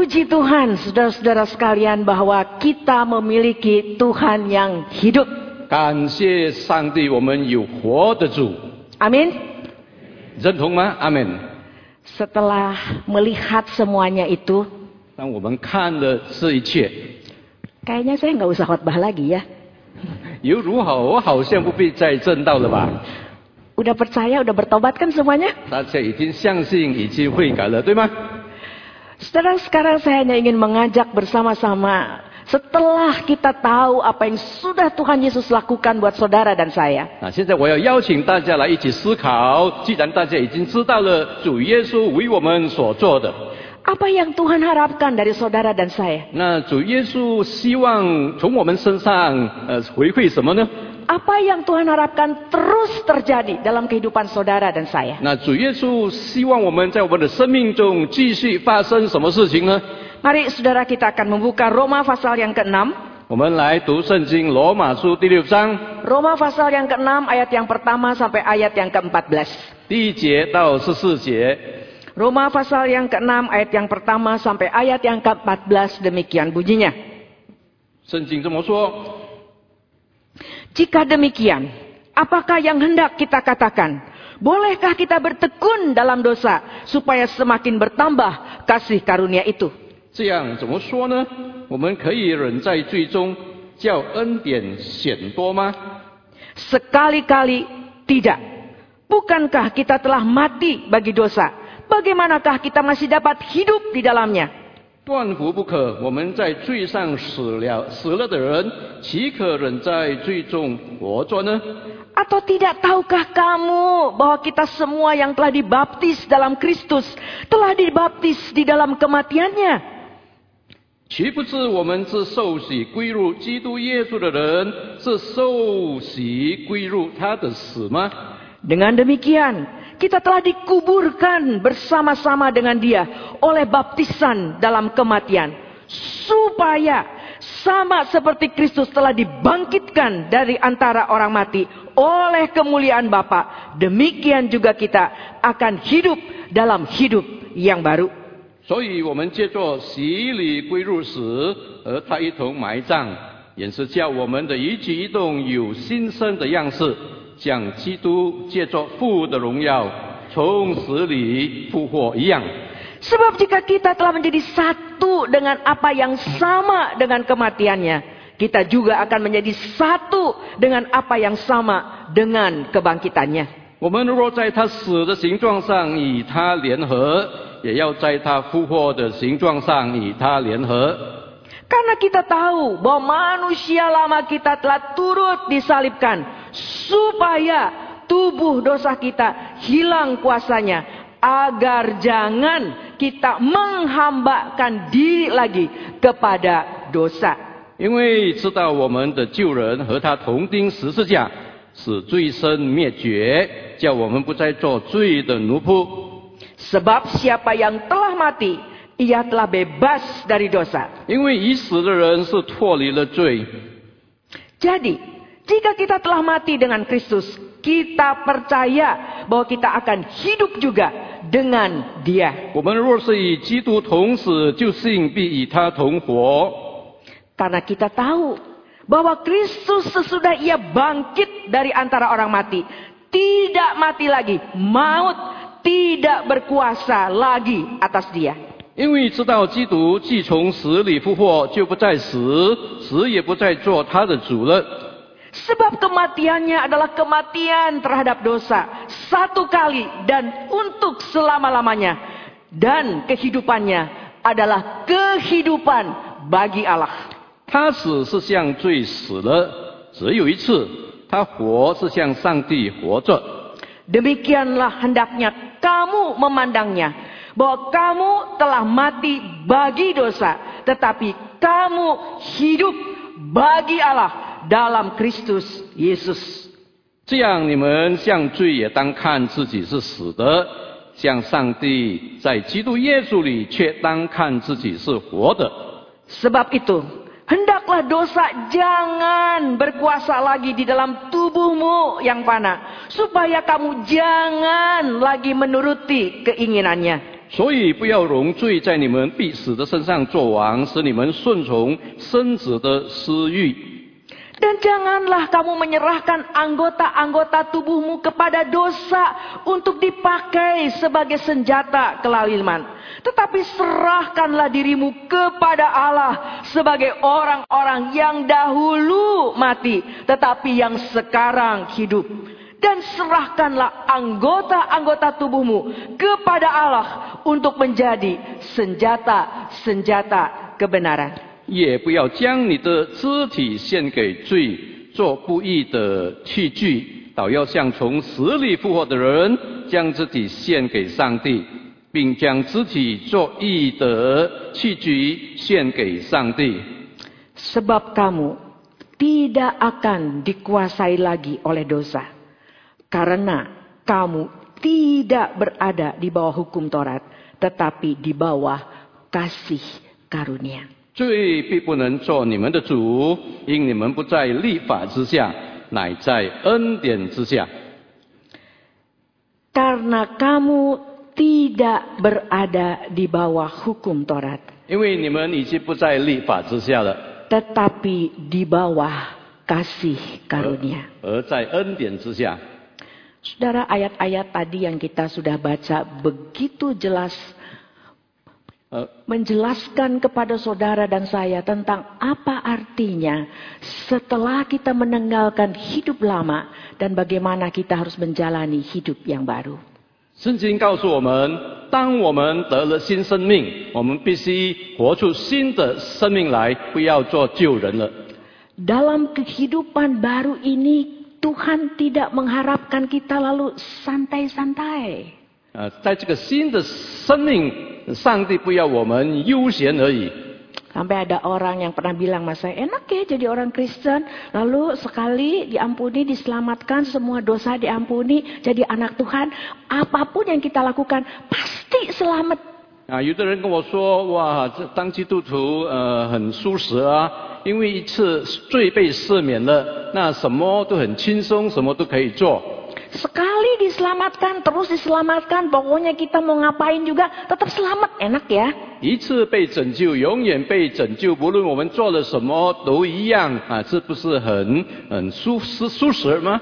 Puji Tuhan, saudara-saudara sekalian, bahwa kita memiliki Tuhan yang hidup. 感谢上帝，我们有活的主， Amin. 认同吗？阿门。 Setelah melihat semuanya itu, 当我们看了这一切， kayaknya saya nggak usah khotbah lagi ya. 又如何？我好像不必再正道了吧？ Udah percaya, udah bertobat kan semuanya? 大家已经相信，已经悔改了，对吗？ Saudara, sekarang saya hanya ingin mengajak bersama-sama. Setelah kita tahu apa yang sudah Tuhan Yesus lakukan buat saudara dan saya. 啊，现在我要邀请大家来一起思考。既然大家已经知道了主耶稣为我们所做的， Apa yang Tuhan harapkan dari saudara dan saya? 那主耶稣希望从我们身上呃回馈什么呢？ Apa yang Tuhan harapkan terus terjadi dalam kehidupan saudara dan saya? 那主耶稣希望我们在我们的生命中继续发生什么事情呢？ Mari saudara kita akan membuka Roma pasal yang ke-6. 我们来读圣经罗马书第六章 Roma pasal yang ke-6 ayat yang pertama sampai ayat yang ke-14. 第一节到十四节。 Roma pasal yang ke-6 ayat yang pertama sampai ayat yang ke-14 demikian bunyinya. 圣经这么说： Jika demikian, apakah yang hendak kita katakan? Bolehkah kita bertekun dalam dosa supaya semakin bertambah kasih karunia itu? 这样怎么说呢？我们可以忍在罪中，叫恩典显多吗？ Sekali-kali tidak. Bukankah kita telah mati bagi dosa? Bagaimanakah kita masih dapat hidup di dalamnya? 断乎不可！我们在罪上死了，死了的人，岂可忍在罪中活着呢？Atau tidak tahukah kamu bahwa kita semua yang telah dibaptis dalam Kristus telah dibaptis di dalam kematiannya? 岂不知我们是受洗归入基督耶稣的人，是受洗归入他的死吗？Dengan demikian, kita telah dikuburkan bersama-sama dengan dia oleh baptisan dalam kematian. Supaya sama seperti Kristus telah dibangkitkan dari antara orang mati oleh kemuliaan Bapa, demikian juga kita akan hidup dalam hidup yang baru. 所以我们借着洗礼归入死，和他一同埋葬，也是叫我们的一举一动有新生的样式， 像基督借着父的荣耀从死里复活一样。Sebab jika kita telah menjadi satu dengan apa yang sama dengan kematiannya, kita juga akan menjadi satu dengan apa yang sama dengan kebangkitannya. 我们若在他死的形状上与他联合，也要在他复活的形状上与他联合。Karena kita tahu bahwa manusia lama kita telah turut disalibkan supaya tubuh dosa kita hilang kuasanya agar jangan kita menghambakan diri lagi kepada dosa. 因为知道我们的旧人和他同钉十字架，使罪身灭绝，叫我们不再做罪的奴仆。 Sebab siapa yang telah mati, ia telah bebas dari dosa. Jadi, jika kita telah mati dengan Kristus, kita percaya bahwa kita akan hidup juga dengan Dia. Karena kita tahu bahwa Kristus sesudah ia bangkit dari antara orang mati, tidak mati lagi, maut tidak berkuasa lagi atas dia. 因为知道基督既从死里复活，就不再死，死也不再做他的主了。 Sebab kematiannya adalah kematian terhadap dosa. Satu kali dan untuk selama-lamanya. Dan kehidupannya adalah kehidupan bagi Allah. 他死是向罪死了，只有一次；他活是向上帝活着。 Demikianlah hendaknya kamu memandangnya. Bahwa kamu telah mati bagi dosa. Tetapi kamu hidup bagi Allah dalam Kristus Yesus. 这样，你们向罪也当看自己是死的；向上帝在基督耶稣里却当看自己是活的。 Sebab itu, hendaklah dosa jangan berkuasa lagi di dalam tubuhmu yang fana. Supaya kamu jangan lagi menuruti keinginannya. 所以不要容罪在你们必死的身上作王，使你们顺从身子的私欲。 Dan janganlah kamu menyerahkan anggota-anggota tubuhmu kepada dosa untuk dipakai sebagai senjata kelaliman. Tetapi serahkanlah dirimu kepada Allah sebagai orang-orang yang dahulu mati, tetapi yang sekarang hidup. Dan serahkanlah anggota-anggota tubuhmu kepada Allah untuk menjadi senjata-senjata kebenaran. 也不要将你的肢体献给罪，做不义的器具，倒要像从死里复活的人，将肢体献给上帝，并将肢体做义的器具献给上帝。 Sebab kamu tidak akan dikuasai lagi oleh dosa. Karena kamu tidak berada di bawah hukum Taurat, tetapi di bawah kasih karunia. 罪必不能做你们的主，因你们不在律法之下，乃在恩典之下。 Karena kamu tidak berada di bawah hukum Taurat, 因为你们已经不在律法之下了， tetapi di bawah kasih karunia. 而在恩典之下。 Saudara, ayat-ayat tadi yang kita sudah baca begitu jelas 呃， menjelaskan kepada saudara dan saya tentang apa artinya setelah kita meninggalkan hidup lama dan bagaimana kita harus menjalani hidup yang baru. 圣经告诉我们，当我们得了新生命，我们必须活出新的生命来，不要做旧人了。 Dalam kehidupan baru ini Tuhan tidak mengharapkan kita lalu santai-santai. 呃，在这个新的生命，上帝不要我们悠闲而已。 Sampai ada orang yang pernah bilang mas saya, enak ya jadi orang Kristen. Lalu sekali diampuni, diselamatkan, semua dosa diampuni, jadi anak Tuhan. Apapun yang kita lakukan, pasti selamat. 啊，有的人跟我说，哇，这当基督徒呃很舒适啊，因为一次罪被赦免了，那什么都很轻松，什么都可以做。Sekali diselamatkan, terus diselamatkan. Pokoknya kita mau ngapain juga, tetap selamat. Enak ya. 一次被拯救，永远被拯救，不论我们做了什么都一样啊，这不是很很舒适舒适吗？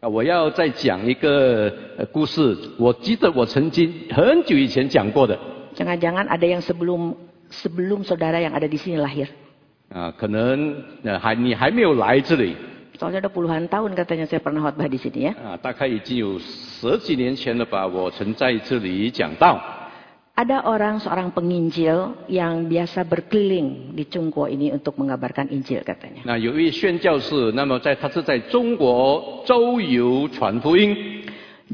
啊，我要再讲一个呃故事，我记得我曾经很久以前讲过的。Jangan-jangan ada yang sebelum sebelum saudara yang ada di sini lahir. 啊，可能呃还你还没有来这里 Soalnya udah puluhan tahun katanya saya pernah khotbah di sini ya. 啊，大概已经有十几年前了吧，我曾在这里讲到。Ada orang seorang penginjil yang biasa berkeliling di Cungko ini untuk mengabarkan Injil katanya. 那有一位宣教士，那么在他是在中国周游传福音。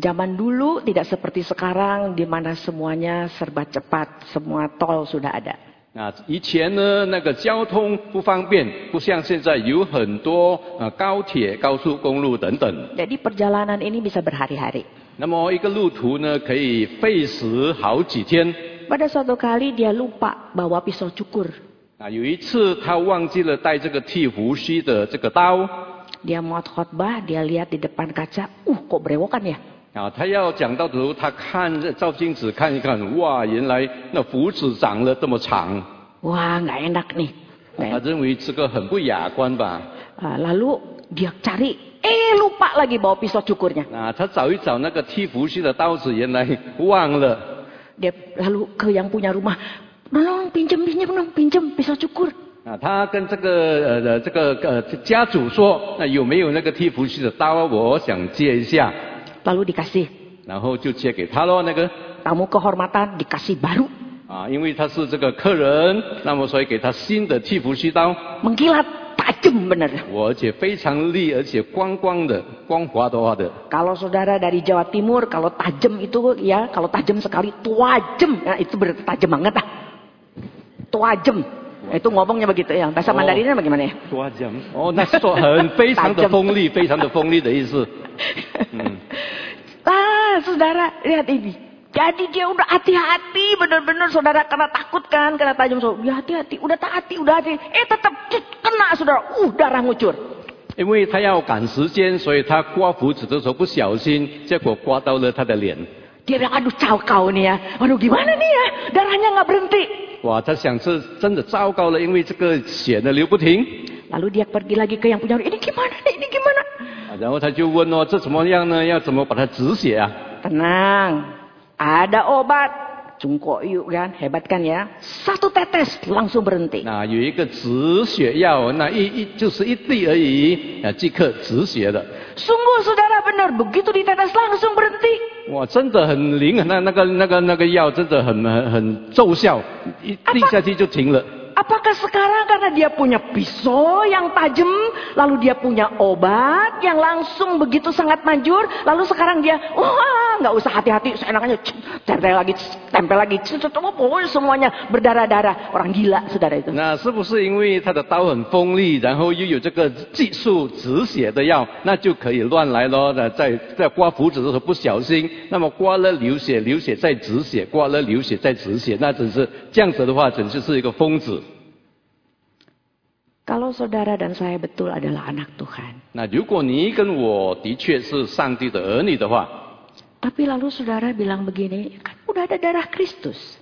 Zaman dulu tidak seperti sekarang di mana semuanya serba cepat, semua tol sudah ada. 那以前呢，那个交通不方便，不像现在有很多呃高铁、高速公路等等。 Jadi perjalanan ini bisa berhari-hari. 那么一个路途呢，可以费时好几天。Pada suatu kali dia lupa bawa pisau cukur. 啊，有一次他忘记了带这个剃胡须的这个刀，Dia mau khotbah, dia lihat di depan kaca, uh kok berewokan ya? 啊，他要讲到头，他看照镜子看一看，哇，原来那胡子长了这么长，Wah nggak enak nih. 他认为这个很不雅观吧？Ah, lalu dia cari, eh lupa lagi bawa pisau cukurnya. 啊，他找一找那个剃胡须的刀子，原来忘了。 Dia lalu ke yang punya rumah, tolong pinjem pinjem dong, pinjem pisau cukur. 啊，他跟这个呃呃这个呃家主说，那有没有那个剃胡须的刀？我想借一下， Lalu dikasih 然后就借给他咯。那个 tamu kehormatan, dikasih baru. 啊，因为他是这个客人，那么所以给他新的剃胡须刀， Mengkilat, tajam bener. 我而且非常利，而且光光的、光滑滑的。 Kalau saudara dari Jawa Timur, kalau tajam itu ya, kalau tajam sekali, tuajem. Nah, itu berarti tajam banget ah. Tuajem. Itu ngomongnya begitu ya. Bahasa Oh. Mandarinnya bagaimana ya? 多讲哦，那是说很非常的锋利，非常的锋利的意思。嗯， Ah, saudara, lihat ini. Jadi dia udah hati-hati, benar-benar saudara karena takut kan, karena tajam saudara. Ya hati-hati, udah hati, udah hati. Eh tetap cik, kena saudara, uh darah ngucur. 因为他要赶时间，所以他刮胡子的时候不小心，结果刮到了他的脸。Dia bilang, aduh caw kau nih ya. Aduh gimana nih ya, darahnya nggak berhenti. 哇，他想这真的糟糕了，因为这个血呢流不停。Lalu dia pergi lagi ke yang punya ini gimana nih, ini gimana? 啊然后他就问哦，这怎么样呢？要怎么把它止血啊？Tenang, ada obat. Cungkok yuk kan, hebat kan ya. Satu tetes langsung berhenti. 那有一个止血药，那一一就是一滴而已，啊，即刻止血的。Sungguh saudara benar, begitu ditetes langsung berhenti. 哇，真的很灵啊！那那个那个那个药真的很很很奏效，一滴下去就停了。Apakah sekarang karena dia punya pisau yang tajam, lalu dia punya obat yang langsung begitu sangat manjur, lalu sekarang dia, wah nggak usah hati-hati, seenaknya cek, tempel lagi, tempel lagi, cek, cek, cek, pokoknya semuanya berdarah-darah. Orang gila saudara itu. Nah, 是不是因为他的刀很锋利，然后又有这个技术止血的药，那就可以乱来咯？那在在刮胡子的时候不小心，那么刮了流血，流血再止血，刮了流血再止血，那真是这样子的话，真就是一个疯子。Kalau saudara dan saya betul adalah anak Tuhan. Nah, Tapi lalu saudara bilang begini, kan udah ada darah Kristus.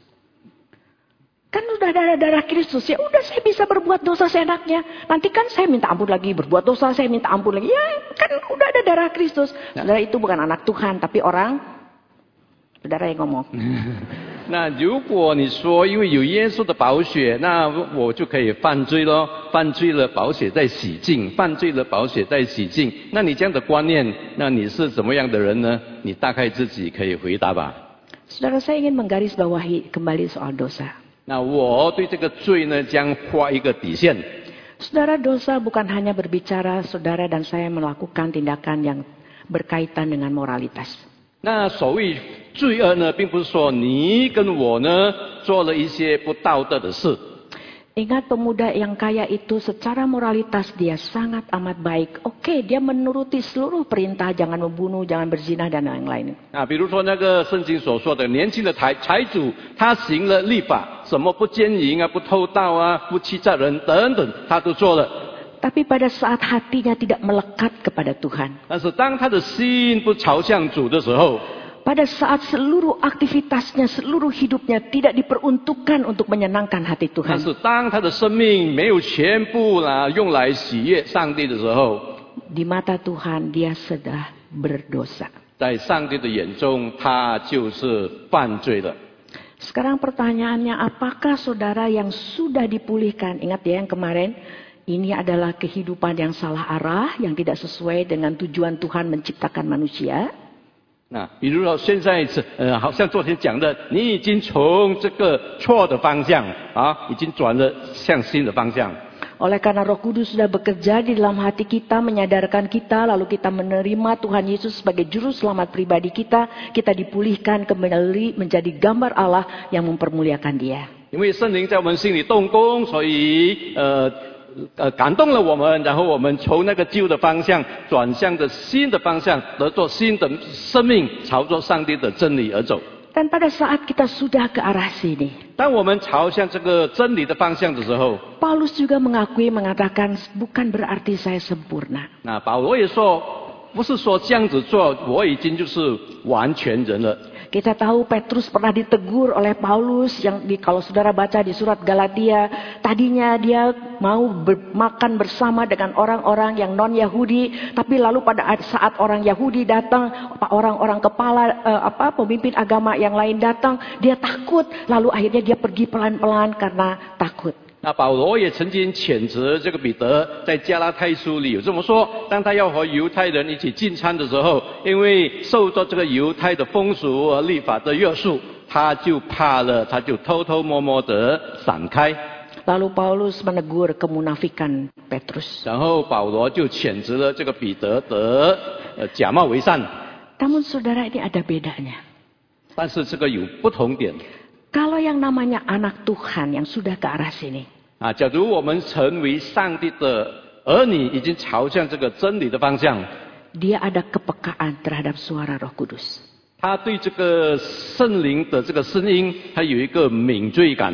Kan udah ada darah Kristus, ya udah saya bisa berbuat dosa seenaknya. Nanti kan saya minta ampun lagi, berbuat dosa saya minta ampun lagi. Ya kan udah ada darah Kristus. Nah. Saudara itu bukan anak Tuhan, tapi orang saudara yang ngomong. 那如果你说因为有耶稣的宝血，那我就可以犯罪咯，犯罪了宝血在洗净，犯罪了宝血在洗净。那你这样的观念，那你是怎么样的人呢？你大概自己可以回答吧。Saudara saya ingin menggarisbawahi kembali soal dosa. 那我对这个罪呢，将画一个底线。Saudara dosa bukan hanya berbicara saudara dan saya melakukan tindakan yang berkaitan dengan moralitas. 那所谓罪恶呢，并不是说你跟我呢做了一些不道德的事。Ingat pemuda yang kaya itu secara moralitas dia sangat amat baik. Oke, dia menuruti seluruh perintah jangan membunuh, jangan berzina dan lain-lain. 啊，比如说那个圣经所说的年轻的财财主，他行了律法，什么不奸淫啊、不偷盗啊、不欺诈人等等，他都做了。Tapi pada saat hatinya tidak melekat kepada Tuhan. 但是当他的心不朝向主的时候，Pada saat seluruh aktivitasnya, seluruh hidupnya tidak diperuntukkan untuk menyenangkan hati Tuhan. Di mata Tuhan dia sudah berdosa. Sekarang pertanyaannya, apakah saudara yang sudah dipulihkan? Ingat ya yang kemarin, ini adalah kehidupan yang salah arah, yang tidak sesuai dengan tujuan Tuhan menciptakan manusia. 那比如说现在是呃，好像昨天讲的，你已经从这个错的方向啊，已经转了向新的方向。 Oleh karena roh kudus sudah bekerja di dalam hati kita, menyadarkan kita, lalu kita menerima Tuhan Yesus sebagai juru selamat pribadi kita, kita dipulihkan kembali menjadi gambar Allah yang mempermuliakan dia. 因为圣灵在我们心里动工，所以呃 呃感动了我们，然后我们从那个旧的方向转向的新的方向，得做新的生命，朝着上帝的真理而走。Dan pada saat kita sudah ke arah sini, 当我们朝向这个真理的方向的时候，Paulus juga mengakui mengatakan bukan berarti saya sempurna. 那保罗也说，不是说这样子做，我已经就是完全人了。Kita tahu Petrus pernah ditegur oleh Paulus yang di, kalau saudara baca di surat Galatia, tadinya dia mau ber- makan bersama dengan orang-orang yang non Yahudi, tapi lalu pada saat orang Yahudi datang, orang-orang kepala eh, apa pemimpin agama yang lain datang, dia takut, lalu akhirnya dia pergi pelan-pelan karena takut. 那保罗也曾经谴责这个彼得，在加拉太书里有这么说：当他要和犹太人一起进餐的时候，因为受到这个犹太的风俗和立法的约束，他就怕了，他就偷偷摸摸的闪开。Lalu Paulus menegur kemunafikan Petrus. 然后保罗就谴责了这个彼得的呃假冒为善，Namun saudara ini ada bedanya. 但是这个有不同点。Kalau yang namanya anak Tuhan yang sudah ke arah sini, 啊，假如我们成为上帝的儿女，已经朝向这个真理的方向， dia ada kepekaan terhadap suara Roh Kudus. 他对这个圣灵的这个声音，他有一个敏锐感。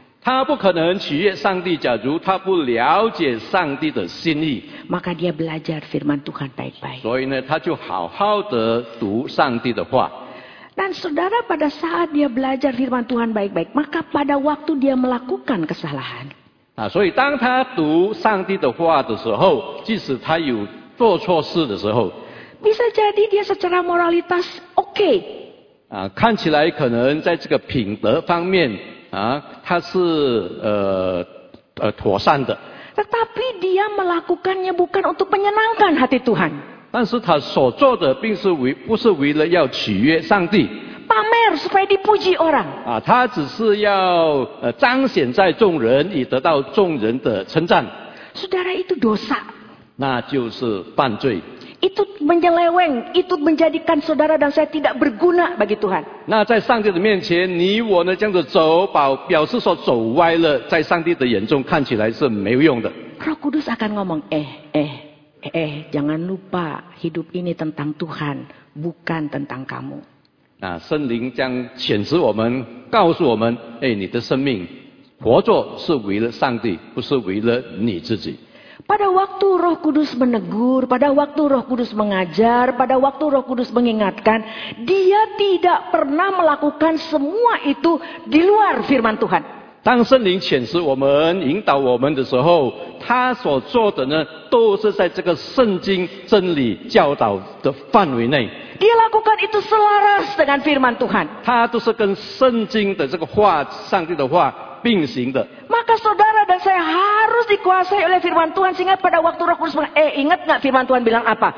他不可能取悦上帝，假如他不了解上帝的心意， Maka dia belajar firman Tuhan baik-baik. 所以呢，他就好好的读上帝的话。 Dan saudara pada saat dia belajar firman Tuhan baik-baik, maka pada waktu dia melakukan kesalahan, 啊，所以当他读上帝的话的时候，即使他有做错事的时候， bisa jadi dia secara moralitas oke, 啊，看起来可能在这个品德方面 啊，他是呃呃妥善的，tetapi dia melakukannya bukan untuk menyenangkan hati Tuhan. 但是他所做的并是为不是为了要取悦上帝 Pamer supaya dipuji orang. 啊，他只是要呃彰显在众人，以得到众人的称赞，Saudara itu dosa. 那就是犯罪。Itu menyeleweng, itu menjadikan saudara dan saya tidak berguna bagi Tuhan. 那在上帝的面前，你我呢这样子走，表表示说走歪了，在上帝的眼中看起来是没有用的。 Roh Kudus akan ngomong, eh, eh, eh, eh, jangan lupa hidup ini tentang Tuhan, bukan tentang kamu. 啊，圣灵将谴责我们，告诉我们：哎，你的生命活着是为了上帝，不是为了你自己。 Pada waktu Roh Kudus menegur, pada waktu Roh Kudus mengajar, pada waktu Roh Kudus mengingatkan, dia tidak pernah melakukan semua itu di luar firman Tuhan. 当圣灵谴责我们、引导我们的时候，他所做的呢，都是在这个圣经真理教导的范围内， Dia lakukan itu selaras dengan firman Tuhan. 他都是跟圣经的这个话、上帝的话 并行的。 Maka saudara dan saya harus dikuasai oleh firman Tuhan sehingga pada waktu Roh Kudus bilang, eh ingat nggak firman Tuhan bilang apa?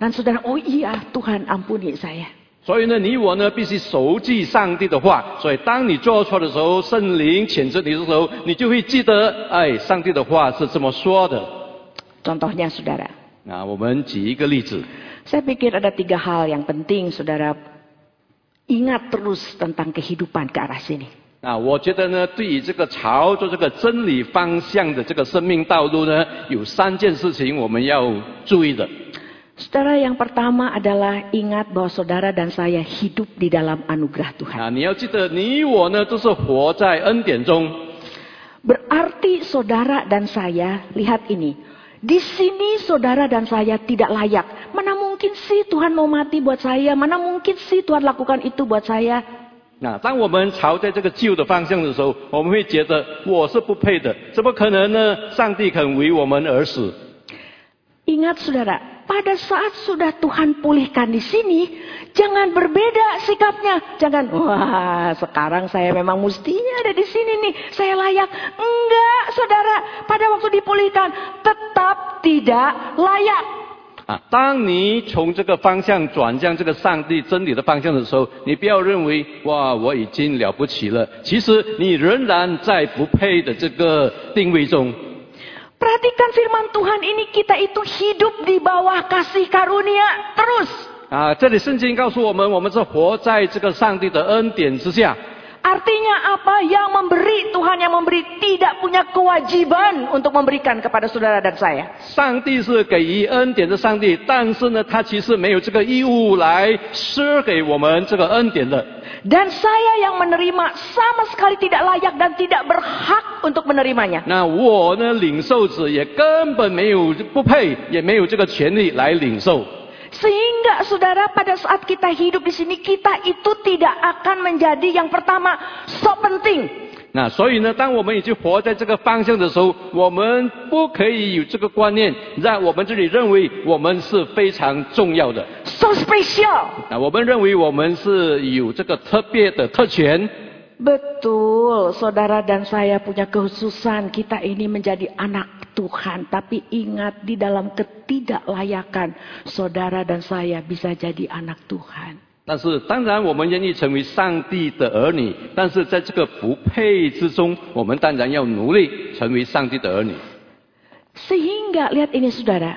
Dan saudara, oh iya Tuhan ampuni saya. 所以呢，你我呢必须熟记上帝的话。所以当你做错的时候，圣灵谴责你的时候，你就会记得，哎，上帝的话是这么说的。 Contohnya saudara, 那我们举一个例子， saya pikir ada tiga hal yang penting saudara ingat terus tentang kehidupan ke arah sini. 啊，我觉得呢，对于这个朝着这个真理方向的这个生命道路呢，有三件事情我们要注意的。 Saudara yang pertama adalah ingat bahwa saudara dan saya hidup di dalam anugerah Tuhan. 啊，你要记得，你我呢都是活在恩典中。 Berarti saudara dan saya, lihat ini. Di sini saudara dan saya tidak layak. Mana mungkin sih Tuhan mau mati buat saya? Mana mungkin sih Tuhan lakukan itu buat saya? 那当我们朝在这个旧的方向的时候，我们会觉得我是不配的，怎么可能呢？上帝肯为我们而死。Ingat saudara, pada saat sudah Tuhan pulihkan di sini, jangan berbeda sikapnya. Jangan, wah sekarang saya memang mestinya ada di sini nih, saya layak. Enggak saudara, pada waktu dipulihkan tetap tidak layak. 啊，当你从这个方向转向这个上帝真理的方向的时候，你不要认为哇我已经了不起了，其实你仍然在不配的这个定位中。Perhatikan firman Tuhan ini kita itu hidup di bawah kasih karunia terus. 啊，这里圣经告诉我们，我们是活在这个上帝的恩典之下。Artinya apa? Yang memberi, Tuhan yang memberi tidak punya kewajiban untuk memberikan kepada saudara dan saya. 上帝是给予恩典的上帝，但是呢，他其实没有这个义务来施给我们这个恩典的。 Dan saya yang menerima sama sekali tidak layak dan tidak berhak untuk menerimanya. 那我呢，领受者也根本没有不配，也没有这个权利来领受。 Sehingga saudara pada saat kita hidup di sini kita itu tidak akan menjadi yang pertama sok penting. 那所以呢，当我们已经活在这个方向的时候，我们不可以有这个观念，让我们这里认为我们是非常重要的。So spesial. 啊，我们认为我们是有这个特别的特权。Betul, saudara dan saya punya kekhususan. Kita ini menjadi anak Tuhan. Tapi ingat di dalam ketidaklayakan, saudara dan saya bisa jadi anak Tuhan. 但是，当然我们愿意成为上帝的儿女，但是在这个不配之中，我们当然要努力成为上帝的儿女。 Sehingga lihat ini saudara,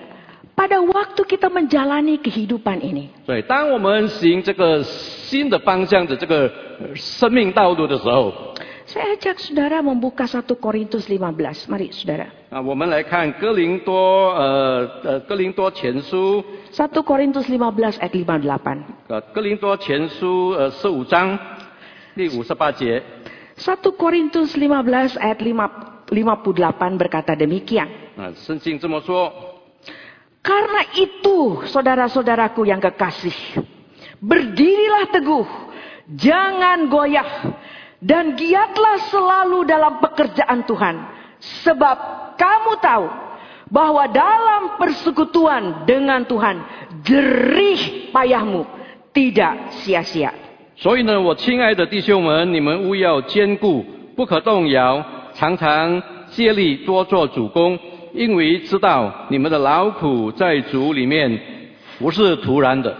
pada waktu kita menjalani kehidupan ini, 对，当我们行这个新的方向的这个呃生命道路的时候， saya ajak saudara membuka 1 Korintus 15. Mari saudara. 啊，我们来看哥林多呃呃哥林多前书 1 Korintus 15 ayat 58. 呃哥林多前书呃十五章第五十八节。 1 Korintus 15 ayat 5 58 berkata demikian. 啊，圣经这么说。 Karena itu, saudara-saudaraku yang kekasih, berdirilah teguh, jangan goyah, dan giatlah selalu dalam pekerjaan Tuhan, sebab kamu tahu bahwa dalam persekutuan dengan Tuhan, jerih payahmu tidak sia-sia. 所以呢，我亲爱的弟兄们，你们务要坚固，不可动摇，常常竭力多做主公， 因为知道你们的劳苦在主里面不是徒然的。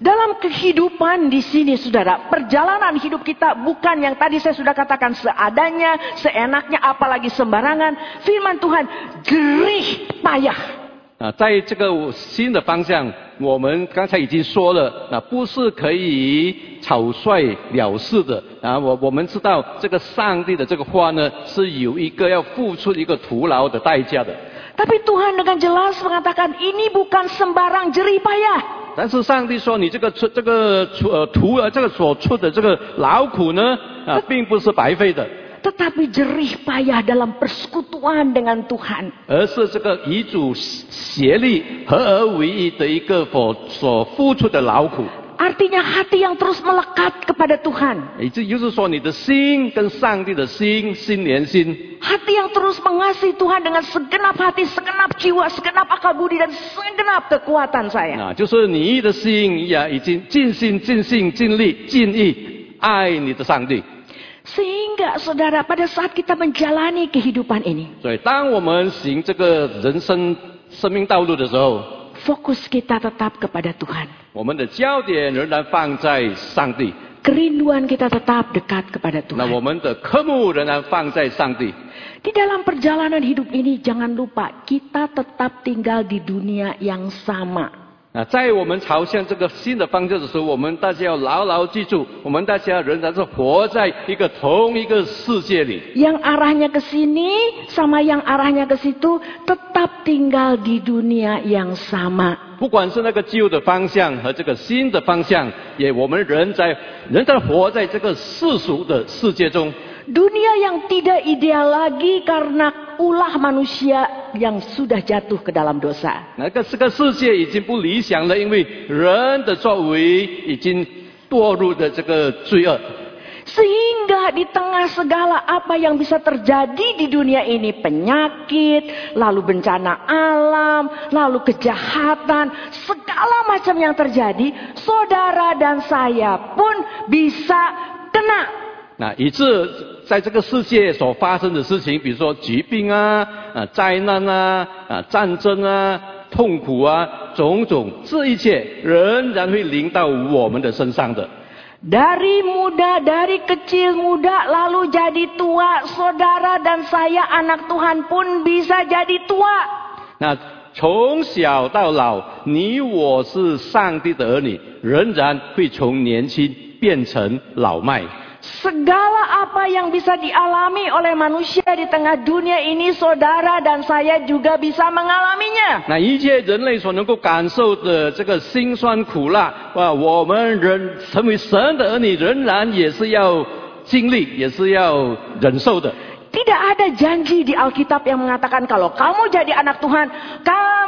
Dalam kehidupan di sini saudara, perjalanan hidup kita bukan yang tadi saya sudah katakan seadanya, seenaknya, apalagi sembarangan. Firman Tuhan, jerih payah. 啊，在这个新的方向，我们刚才已经说了，啊，不是可以草率了事的啊。我我们知道这个上帝的这个话呢，是有一个要付出一个徒劳的代价的。Tapi Tuhan dengan jelas mengatakan ini bukan sembarang jerih payah. 但是上帝说，你这个出这个出呃徒呃这个所出的这个劳苦呢，啊，并不是白费的，Tetapi jerih payah dalam persekutuan dengan Tuhan. 而是这个与主协力合而为一的一个所所付出的劳苦。 Artinya hati yang terus melekat kepada Tuhan. 也就是说，你的心跟上帝的心心连心， Hati yang terus mengasihi Tuhan dengan segenap hati, segenap jiwa, segenap akal budi, dan segenap kekuatan saya. 啊，就是你的心呀，已经尽心、尽性、尽力、尽意爱你的上帝。 Sehingga saudara pada saat kita menjalani kehidupan ini. 所以，当我们行这个人生生命道路的时候， Fokus kita tetap kepada Tuhan. 我们的焦点仍然放在上帝， Kerinduan kita tetap dekat kepada 那我 Tuhan. 们的科目仍然放在上帝。 Di dalam perjalanan hidup ini jangan lupa kita tetap tinggal di dunia yang sama. 啊，在我们朝向这个新的方向的时候，我们大家要牢牢记住，我们大家仍然是活在一个同一个世界里。Yang arahnya ke sini sama yang arahnya ke situ tetap tinggal di dunia yang sama. 不管是那个旧的方向和这个新的方向，也我们人在仍然活在这个世俗的世界中。Dunia yang tidak ideal lagi karena ulah manusia yang sudah jatuh ke dalam dosa. 那个这个世界已经不理想了，因为人的作为已经堕入的这个罪恶。 Sehingga di tengah segala apa yang bisa terjadi di dunia ini, penyakit, lalu bencana alam, lalu kejahatan, segala macam yang terjadi, saudara dan saya pun bisa kena 那以致 在这个世界所发生的事情，比如说疾病啊、啊灾难啊、啊战争啊、痛苦啊，种种，这一切仍然会临到我们的身上的。Dari muda, dari kecil muda, lalu jadi tua, saudara dan saya anak Tuhan pun bisa jadi tua. 那从小到老，你我是上帝的儿女，仍然会从年轻变成老迈。Segala apa yang bisa dialami oleh manusia di tengah dunia ini, saudara dan saya juga bisa mengalaminya. 那一切人类所能够感受的这个辛酸苦辣，哇，我们人成为神的儿女，仍然也是要经历，也是要忍受的。 Tidak ada janji di Alkitab yang mengatakan kalau kamu jadi anak Tuhan, kamu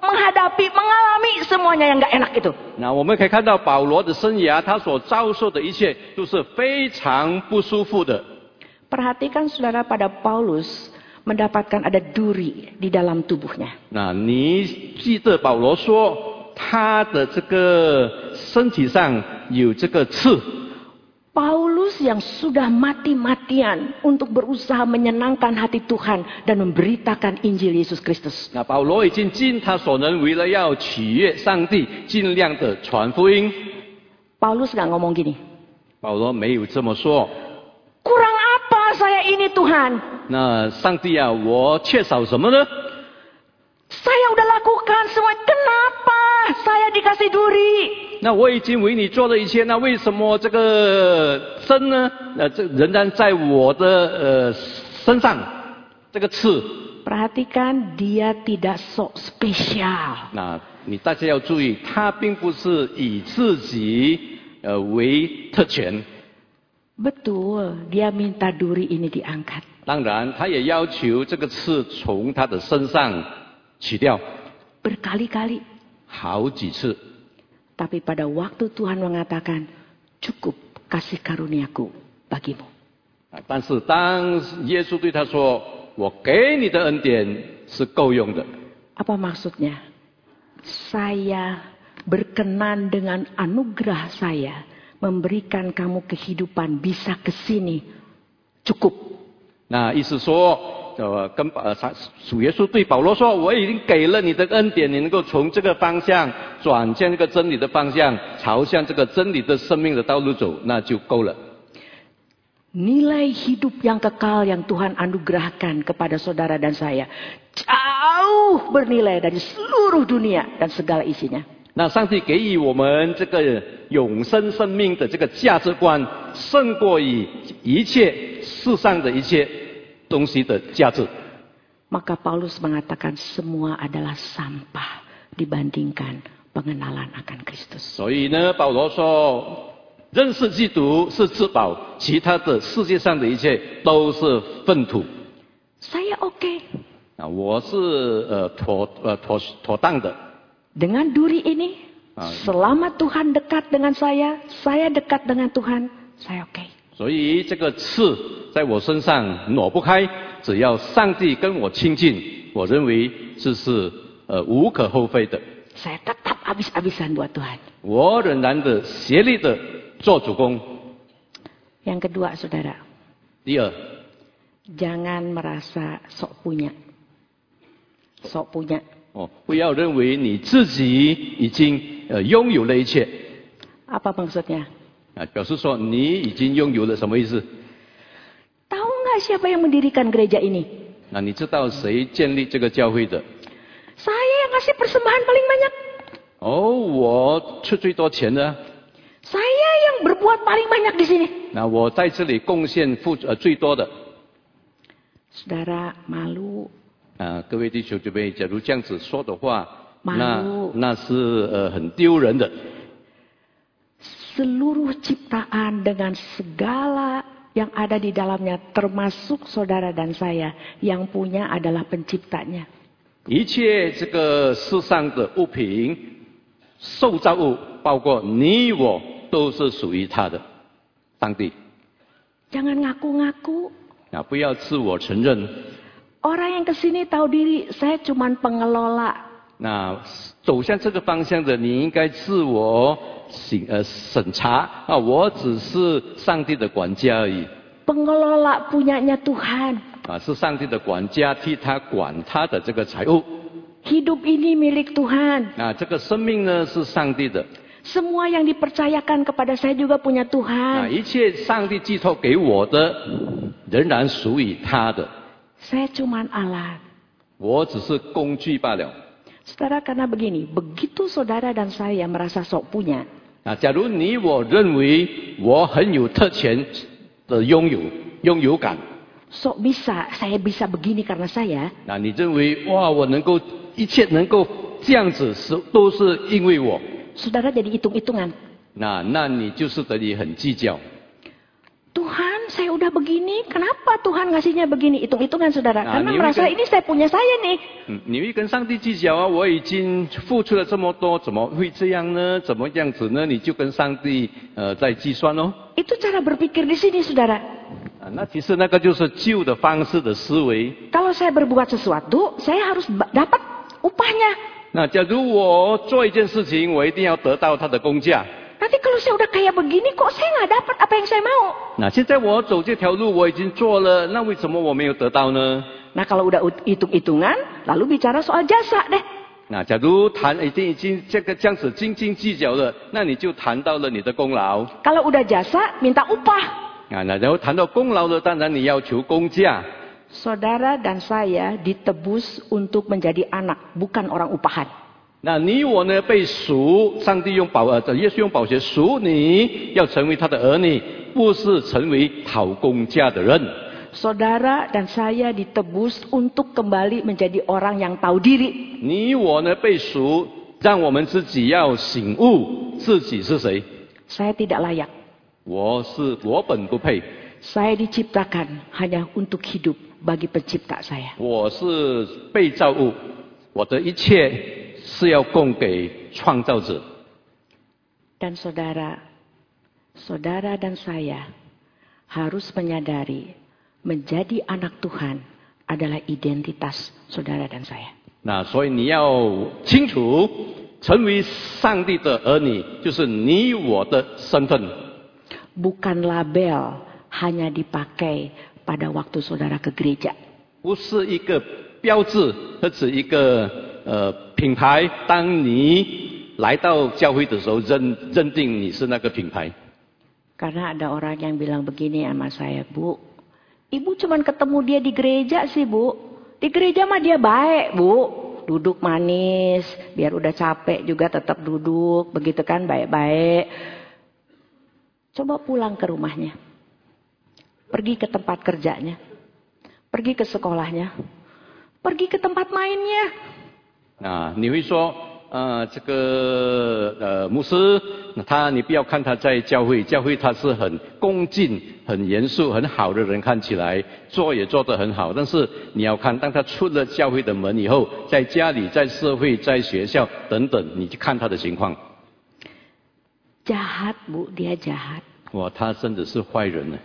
menghadapi, mengalami semuanya yang nggak enak itu. 那我们可以看到保罗的生涯，他所遭受的一切都是非常不舒服的。Perhatikan saudara pada Paulus mendapatkan ada duri di dalam tubuhnya. 那你记得保罗说，他的这个身体上有这个刺，Paulus yang sudah mati-matian untuk berusaha menyenangkan hati Tuhan dan memberitakan Injil Yesus Kristus. 那保罗已经尽他所能，为了要取悦上帝，尽量的传福音。 Paulus nggak ngomong gini, 保罗没有这么说。 kurang apa saya ini Tuhan? 那上帝啊，我缺少什么呢？ Saya sudah lakukan semua, kenapa saya dikasih duri? 那我已经为你做了一切，那为什么这个针呢？呃，这仍然在我的呃身上，这个刺。Perhatikan dia tidak sok spesial. 那你大家要注意，他并不是以自己呃为特权，Betul, dia minta duri ini diangkat. 当然他也要求这个刺从他的身上 取掉， Berkali-kali. 好几次。 Tapi pada waktu Tuhan mengatakan, cukup kasih karuniaku bagimu. 啊但是当耶稣对他说：“我给你的恩典是够用的。” Apa maksudnya? Saya berkenan dengan anugerah saya memberikan kamu kehidupan bisa ke sini. Cukup. 那意思说， 呃，跟呃他主耶稣对保罗说：“我已经给了你的恩典，你能够从这个方向转向这个真理的方向，朝向这个真理的生命的道路走，那就够了。” Nilai hidup yang kekal yang Tuhan anugerahkan kepada saudara dan saya jauh bernilai dari seluruh dunia dan segala isinya. 那上帝给予我们这个永生生命的这个价值观，胜过于一切世上的一切东西的价值。 Maka Paulus mengatakan semua adalah sampah dibandingkan pengenalan akan Kristus. 所以呢，保罗说，认识基督是至宝，其他的世界上的一切都是粪土。 Saya oke. 啊，我是呃妥呃妥妥当的。 Dengan duri ini, Ah. selama Tuhan dekat dengan saya, saya dekat dengan Tuhan, saya oke. 所以这个刺在我身上挪不开，只要上帝跟我亲近，我认为这是呃无可厚非的。Saya tetap habis-habisan buat Tuhan. 我仍然的竭力的做主公。Yang kedua, saudara, 第二，jangan merasa sok punya. Sok punya. 哦，不要认为你自己已经呃拥有了一切 Apa maksudnya? 啊，表示说你已经拥有了什么意思？Tahu nggak siapa yang mendirikan gereja ini? 那你知道谁建立这个教会的？Saya yang ngasih persembahan paling banyak. 哦，我出最多钱的啊。Saya yang berbuat paling banyak di sini. 那我在这里贡献付呃最多的 Saudara malu, 啊，各位弟兄姊妹，假如这样子说的话，那那是呃很丢人的。seluruh ciptaan dengan segala yang ada di dalamnya termasuk saudara dan saya yang punya adalah penciptanya. 一切这个世上的物品、受造物，包括你我，都是属于他的。上帝 Jangan ngaku-ngaku. 啊，不要自我承认。 Orang yang kesini tahu diri, saya cuman pengelola. 那走向这个方向的，你应该自我审呃审查啊，我只是上帝的管家而已 Pengelola punyanya Tuhan. 啊，是上帝的管家，替他管他的这个财务。Hidup ini milik Tuhan. 啊这个生命呢是上帝的，Semua yang dipercayakan kepada saya juga punya 那 Tuhan. 一切上帝寄托给我的，仍然属于他的，Saya cuman alat. 我只是工具罢了。Saudara karena begini, begitu saudara dan saya merasa sok punya, 啊，假如你我认为我很有特权的拥有拥有感， sok bisa, saya bisa begini karena saya, 那你认为哇，我能够一切能够这样子是都是因为我， saudara jadi hitung-hitungan. 那那你就是得你很计较。 Tuhan, saya udah begini, kenapa Tuhan ngasihnya begini? Hitung-hitungan saudara. Nah, Karena ini merasa kan- ini saya punya saya nih. 嗯，你会跟上帝计较啊！我已经付出了这么多，怎么会这样呢？怎么样子呢？你就跟上帝呃在计算哦。 Itu cara berpikir di sini saudara. 啊，那其实那个就是旧的方式的思维。 Kalau saya berbuat sesuatu, saya harus ba- dapat upahnya. 那假如我做一件事情，我一定要得到它的工价。 Nanti kalau saya udah kayak begini, kok saya nggak dapat apa yang saya mau? 那现在我走这条路，我已经做了，那为什么我没有得到呢？ Nah kalau udah ut- hitung-hitungan, lalu bicara soal jasa deh. 那假如谈已经已经这个这样子斤斤计较了，那你就谈到了你的功劳 Kalau udah jasa, minta upah. 啊。那然后谈到功劳了，当然你要求工价。 Saudara dan saya ditebus untuk menjadi anak, bukan orang upahan. 那你我呢被赎，上帝用宝呃，耶稣用宝血赎你，要成为他的儿女，不是成为讨工价的人。 Saudara dan saya ditebus untuk kembali menjadi orang yang tahu diri. 你我呢被赎，让我们自己要醒悟自己是谁。 Saya tidak layak. 我是我本不配， Saya diciptakan hanya untuk hidup bagi pencipta saya. 我是被造物，我的一切 是要供给创造者。 Dan saudara, saudara dan saya harus menyadari menjadi anak Tuhan adalah identitas saudara dan saya. 那所以你要清楚，成为上帝的儿女，就是你我的身份。 Bukan label hanya dipakai pada waktu saudara ke gereja. 不是一个标志或者一个呃 品牌。当你来到教会的时候，认认定你是那个品牌。 Karena ada orang yang bilang begini sama saya, Bu. Ibu cuman ketemu dia di gereja sih, Bu. Di gereja mah dia baik, Bu. Duduk manis, biar udah capek juga tetap duduk, begitu kan, baik-baik. Coba pulang ke rumahnya. Pergi ke tempat kerjanya. Pergi ke sekolahnya. Pergi ke tempat mainnya. 啊，你会说，呃，这个呃牧师，那他你不要看他在教会，教会他是很恭敬、很严肃、很好的人，看起来做也做得很好。但是你要看，当他出了教会的门以后，在家里、在社会、在学校等等，你去看他的情况，Jahat, Bu, dia jahat. 哇，他真的是坏人呢。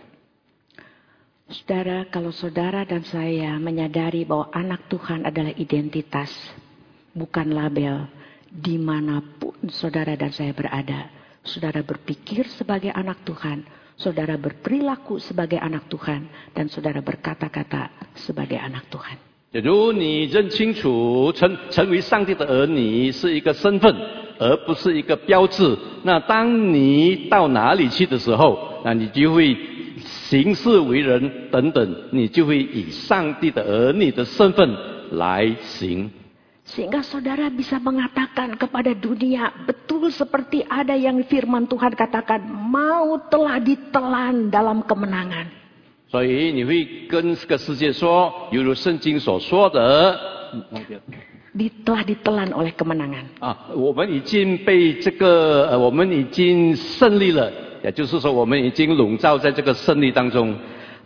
Saudara, kalau saudara dan saya menyadari bahwa anak Tuhan adalah identitas, bukan label, dimanapun saudara dan saya berada, saudara berpikir sebagai anak Tuhan, saudara berperilaku sebagai anak Tuhan, dan saudara berkata-kata sebagai anak Tuhan. 假如你认清楚成成为上帝的儿女是一个身份，而不是一个标志，那当你到哪里去的时候，那你就会行事为人等等，你就会以上帝的儿女的身份来行。Sehingga saudara bisa mengatakan kepada dunia, betul seperti ada yang firman Tuhan katakan, mau telah ditelan dalam kemenangan. 所以你会跟这个世界说，犹如圣经所说的。 Di- telah ditelan oleh kemenangan. 啊，我们已经被这个呃，我们已经胜利了，也就是说，我们已经笼罩在这个胜利当中。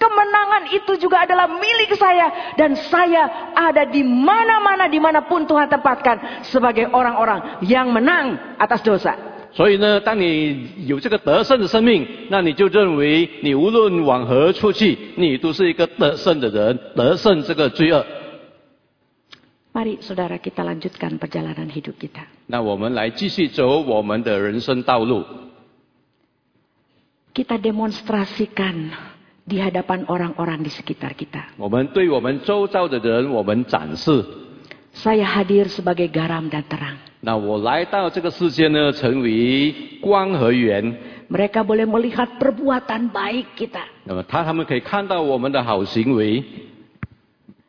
kemenangan itu juga adalah milik saya dan saya ada di mana-mana dimanapun Tuhan tempatkan sebagai orang-orang yang menang atas dosa. 所以呢，当你有这个得胜的生命，那你就认为你无论往何处去，你都是一个得胜的人，得胜这个罪恶。 Mari saudara kita lanjutkan perjalanan hidup kita. 那我们来继续走我们的人生道路。 Kita demonstrasikan di hadapan orang-orang di sekitar kita. Saya hadir sebagai garam dan terang. Mereka boleh melihat perbuatan baik kita.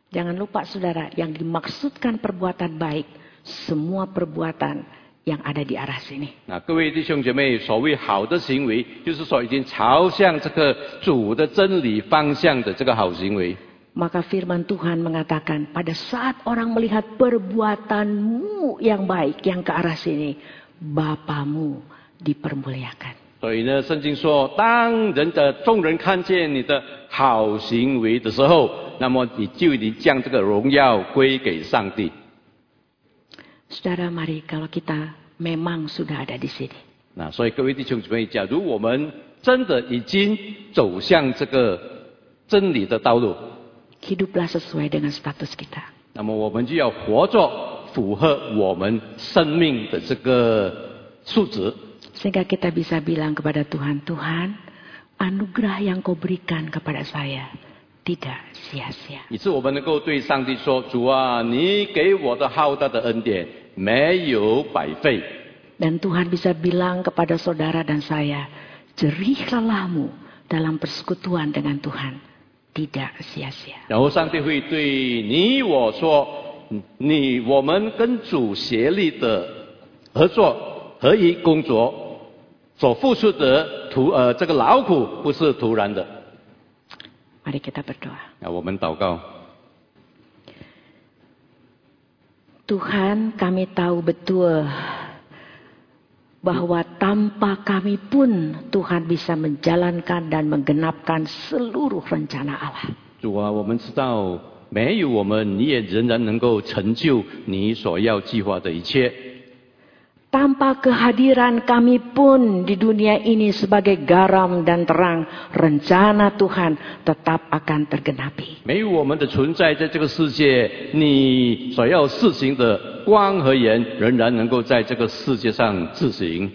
Jangan lupa saudara, yang dimaksudkan perbuatan baik, semua perbuatan yang ada di arah sini. 那各位弟兄姐妹，所谓好的行为，就是说已经朝向这个主的真理方向的这个好行为。Maka firman Tuhan mengatakan, pada saat orang melihat perbuatanmu yang baik, yang ke arah sini, Bapamu dipermuliakan. 所以呢，圣经说，当人的众人看见你的好行为的时候，那么你就已经将这个荣耀归给上帝。Saudara, mari kalau kita memang sudah ada di sini. 那所以各位弟兄姊妹，假如我们真的已经走向这个真理的道路， Hiduplah sesuai dengan status kita. 那么我们就要活着符合我们生命的这个素质， Sehingga kita bisa bilang kepada Tuhan, Tuhan, anugerah yang kau berikan kepada saya tidak sia-sia. 以致我们能够对上帝说：“主啊，你给我的浩大的恩典没有白费。” Dan Tuhan bisa bilang kepada saudara dan saya, jerih lelahmu dalam persekutuan dengan Tuhan tidak sia-sia. 然后上帝会对你我说：“你我们跟主协力的合作合一工作所付出的徒呃这个劳苦不是突然的。Mari kita berdoa. ”那我们祷告， Tuhan kami tahu betul bahwa tanpa kami pun Tuhan bisa menjalankan dan menggenapkan seluruh rencana Allah. 主啊，我们知道没有我们，你也仍然能够成就你所要计划的一切。 Tanpa kehadiran kami pun di dunia ini sebagai garam dan terang, rencana Tuhan tetap akan tergenapi. 没有我们的存在，在这个世界，你所要施行的光和盐，仍然能够在这个世界上自行。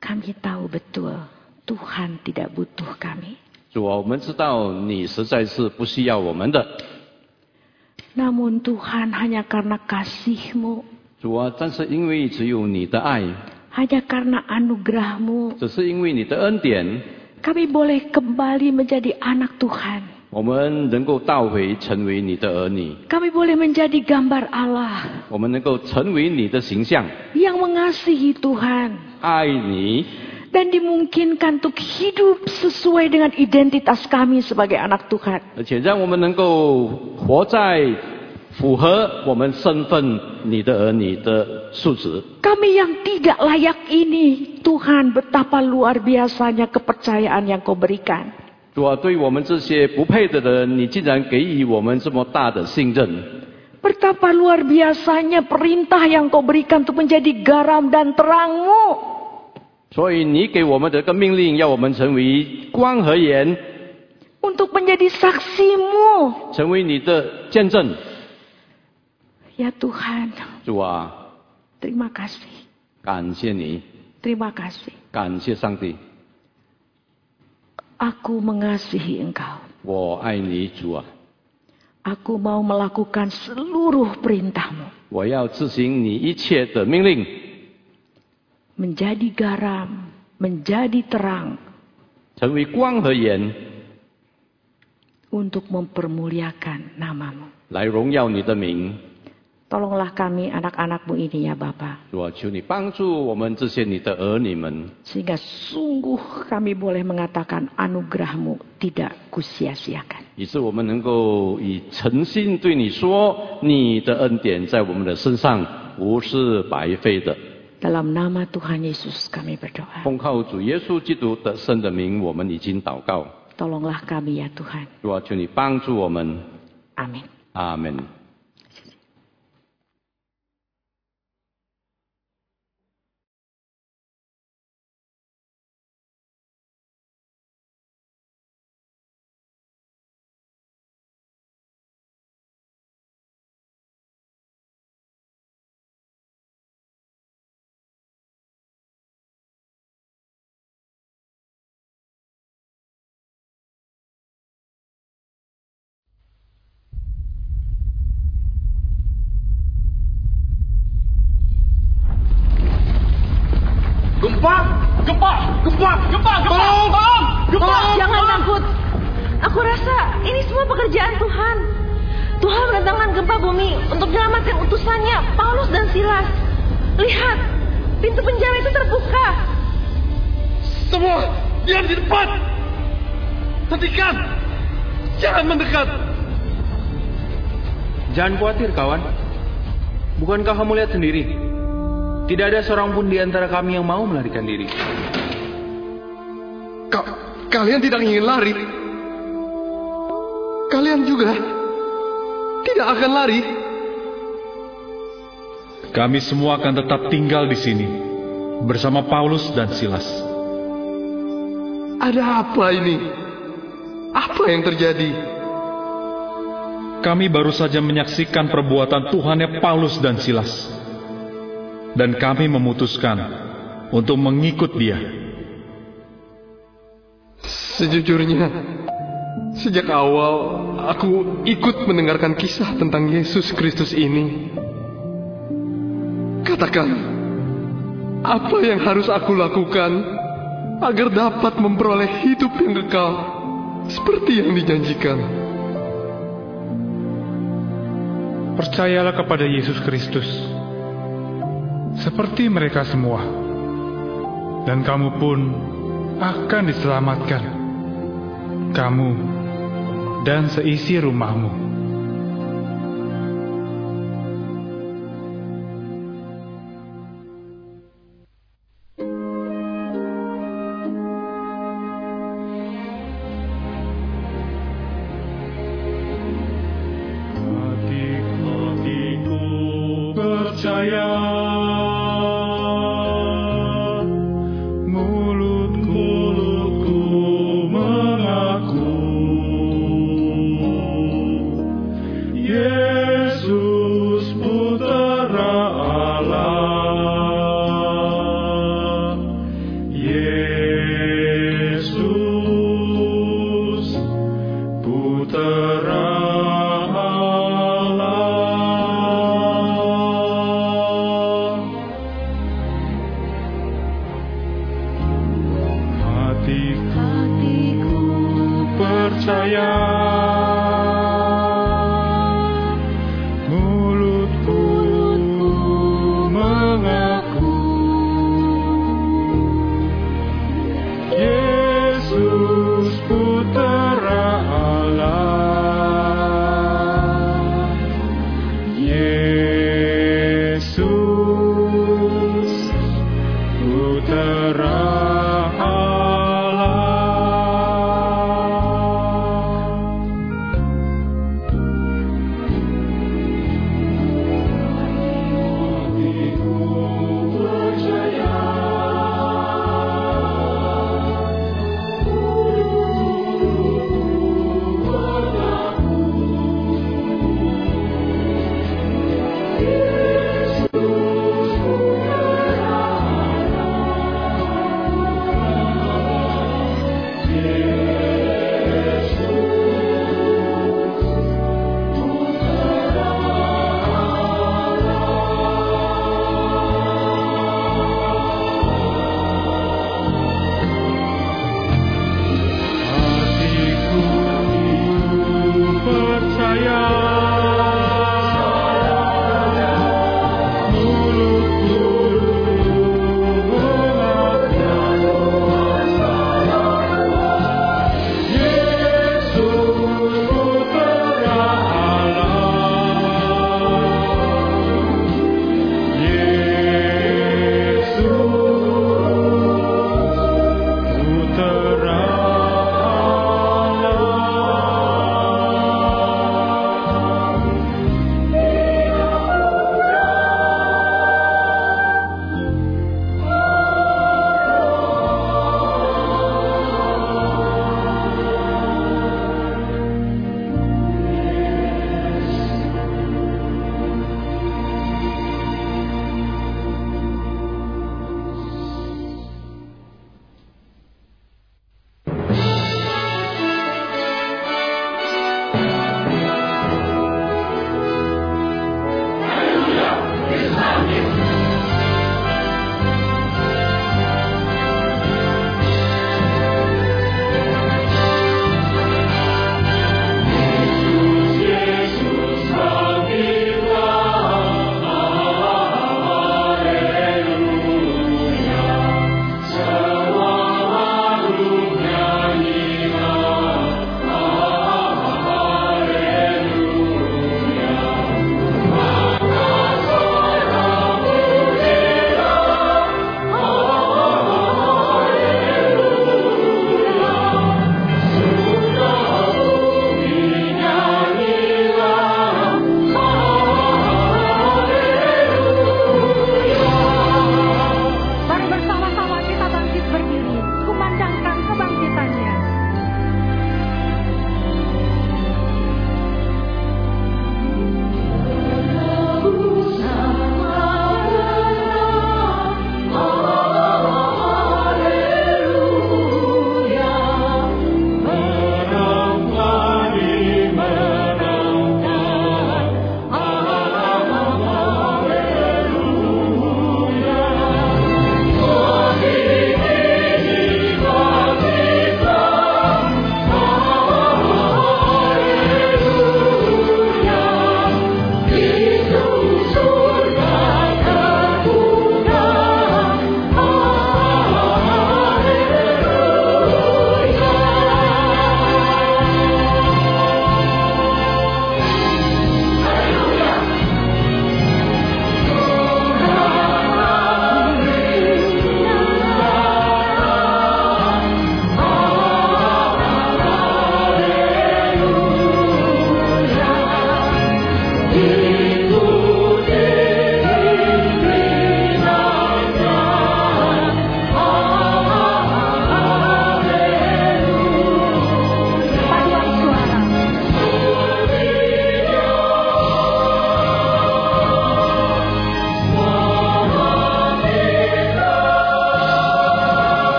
Kami tahu betul Tuhan tidak butuh kami. 主啊，我们知道你实在是不需要我们的。 Namun Tuhan hanya karena kasih-Mu, hanya karena anugerahmu. Kami boleh kembali menjadi anak Tuhan. Kami boleh menjadi gambar Allah. Yang mengasihi Tuhan. Dan dimungkinkan untuk hidup sesuai dengan identitas kami sebagai anak Tuhan. 而且让我们能够活在符合我们身份你的儿女的素质。 Kami yang tidak layak ini, Tuhan betapa luar biasanya kepercayaan yang kau berikan. 主啊，对我们这些不配的人，你竟然给予我们这么大的信任。 Betapa luar biasanya perintah yang kau berikan untuk menjadi garam dan terangmu. 所以你给我们的一个命令，要我们成为光和盐， Untuk menjadi saksimu. 成为你的见证。 Ya Tuhan, 主啊， terima kasih. 感谢你， Terima kasih. 感谢上帝， Aku mengasihi engkau. 我爱你，主啊， Aku mau melakukan seluruh perintahmu. 我要执行你一切的命令， Menjadi garam, menjadi terang. 成为光和盐， Untuk mempermuliakan namamu. 来荣耀你的名。 Tolonglah kami anak-anakmu ini ya Bapa. 主啊，求你帮助我们这些你的儿女们， Sehingga sungguh kami boleh mengatakan anugerahmu tidak kusia-siakan. 以致我们能够以诚心对你说，你的恩典在我们的身上不是白费的。 Dalam nama Tuhan Yesus kami berdoa. 奉靠主耶稣基督得胜的名，我们已经祷告。 Tolonglah kami ya Tuhan. 主啊，求你帮助我们， Amin. 阿 门。Gempa! Gempa! Gempa! Gempa! Tolong! Gempa! Jangan takut. Aku rasa ini semua pekerjaan Tuhan. Tuhan mendatangkan gempa bumi untuk menyelamatkan utusannya, Paulus dan Silas. Lihat, pintu penjara itu terbuka. Semua diam di depan. Hentikan. Jangan mendekat. Jangan khawatir kawan. Bukankah kamu lihat sendiri? Tidak ada seorang pun di antara kami yang mau melarikan diri. Ka kalian tidak ingin lari. Kalian juga tidak akan lari. Kami semua akan tetap tinggal di sini bersama Paulus dan Silas. Ada apa ini? Apa yang terjadi? Kami baru saja menyaksikan perbuatan Tuhannya Paulus dan Silas. Dan kami memutuskan untuk mengikut dia. Sejujurnya, sejak awal aku ikut mendengarkan kisah tentang Yesus Kristus ini. Katakan, apa yang harus aku lakukan agar dapat memperoleh hidup yang kekal seperti yang dijanjikan? Percayalah kepada Yesus Kristus, seperti mereka semua, dan kamu pun akan diselamatkan. Kamu dan seisi rumahmu.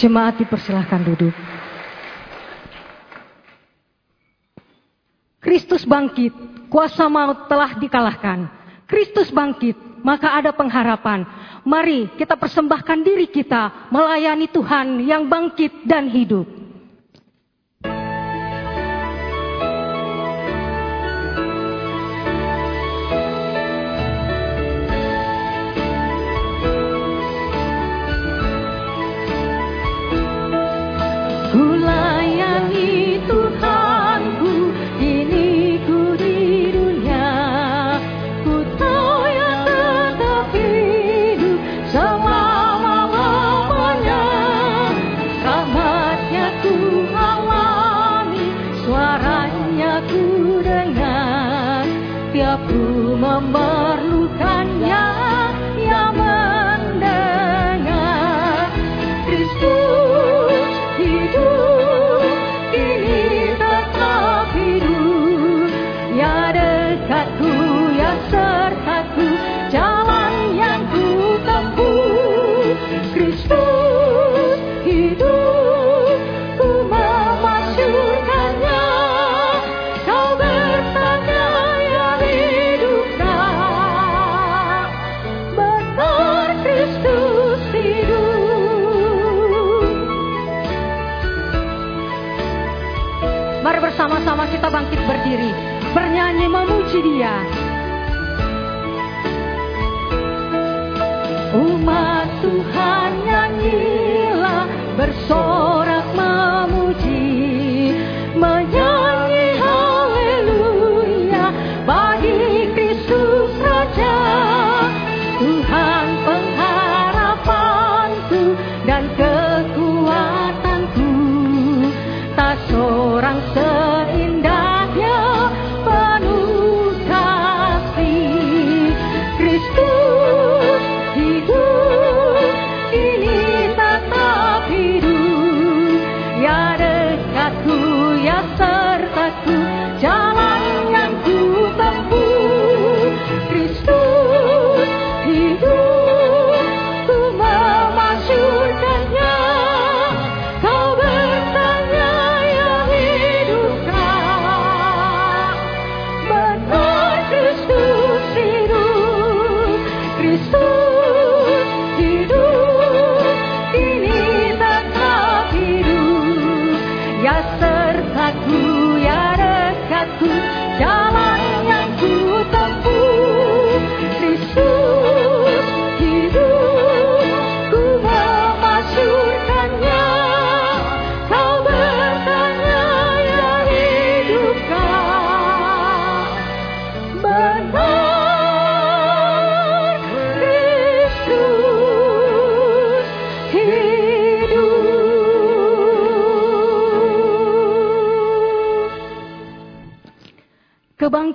Jemaat dipersilahkan duduk. Kristus bangkit, kuasa maut telah dikalahkan. Kristus bangkit, maka ada pengharapan. Mari kita persembahkan diri kita melayani Tuhan yang bangkit dan hidup.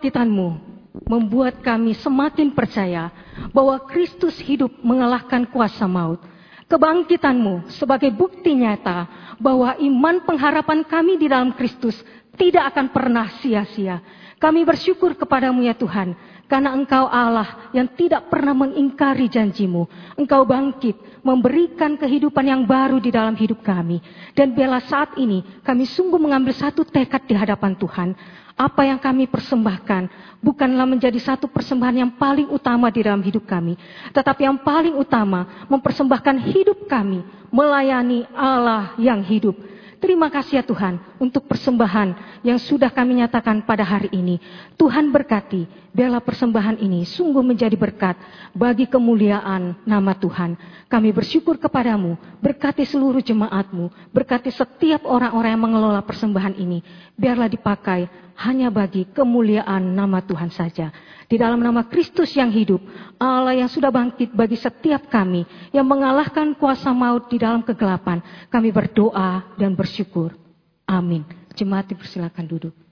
Kebangkitanmu membuat kami semakin percaya bahwa Kristus hidup mengalahkan kuasa maut. Kebangkitanmu sebagai bukti nyata bahwa iman pengharapan kami di dalam Kristus tidak akan pernah sia-sia. Kami bersyukur kepadamu ya Tuhan, karena engkau Allah yang tidak pernah mengingkari janjimu. Engkau bangkit, memberikan kehidupan yang baru di dalam hidup kami. Dan biarlah saat ini kami sungguh mengambil satu tekad di hadapan Tuhan apa yang kami persembahkan bukanlah menjadi satu persembahan yang paling utama di dalam hidup kami, tetapi yang paling utama mempersembahkan hidup kami melayani Allah yang hidup. Terima kasih ya Tuhan untuk persembahan yang sudah kami nyatakan pada hari ini. Tuhan berkati, biarlah persembahan ini sungguh menjadi berkat bagi kemuliaan nama Tuhan. Kami bersyukur kepadamu, berkati seluruh jemaatmu, berkati setiap orang-orang yang mengelola persembahan ini. Biarlah dipakai hanya bagi kemuliaan nama Tuhan saja. Di dalam nama Kristus yang hidup, Allah yang sudah bangkit bagi setiap kami yang mengalahkan kuasa maut di dalam kegelapan, kami berdoa dan bersyukur. Amin. Jemaat dipersilakan duduk.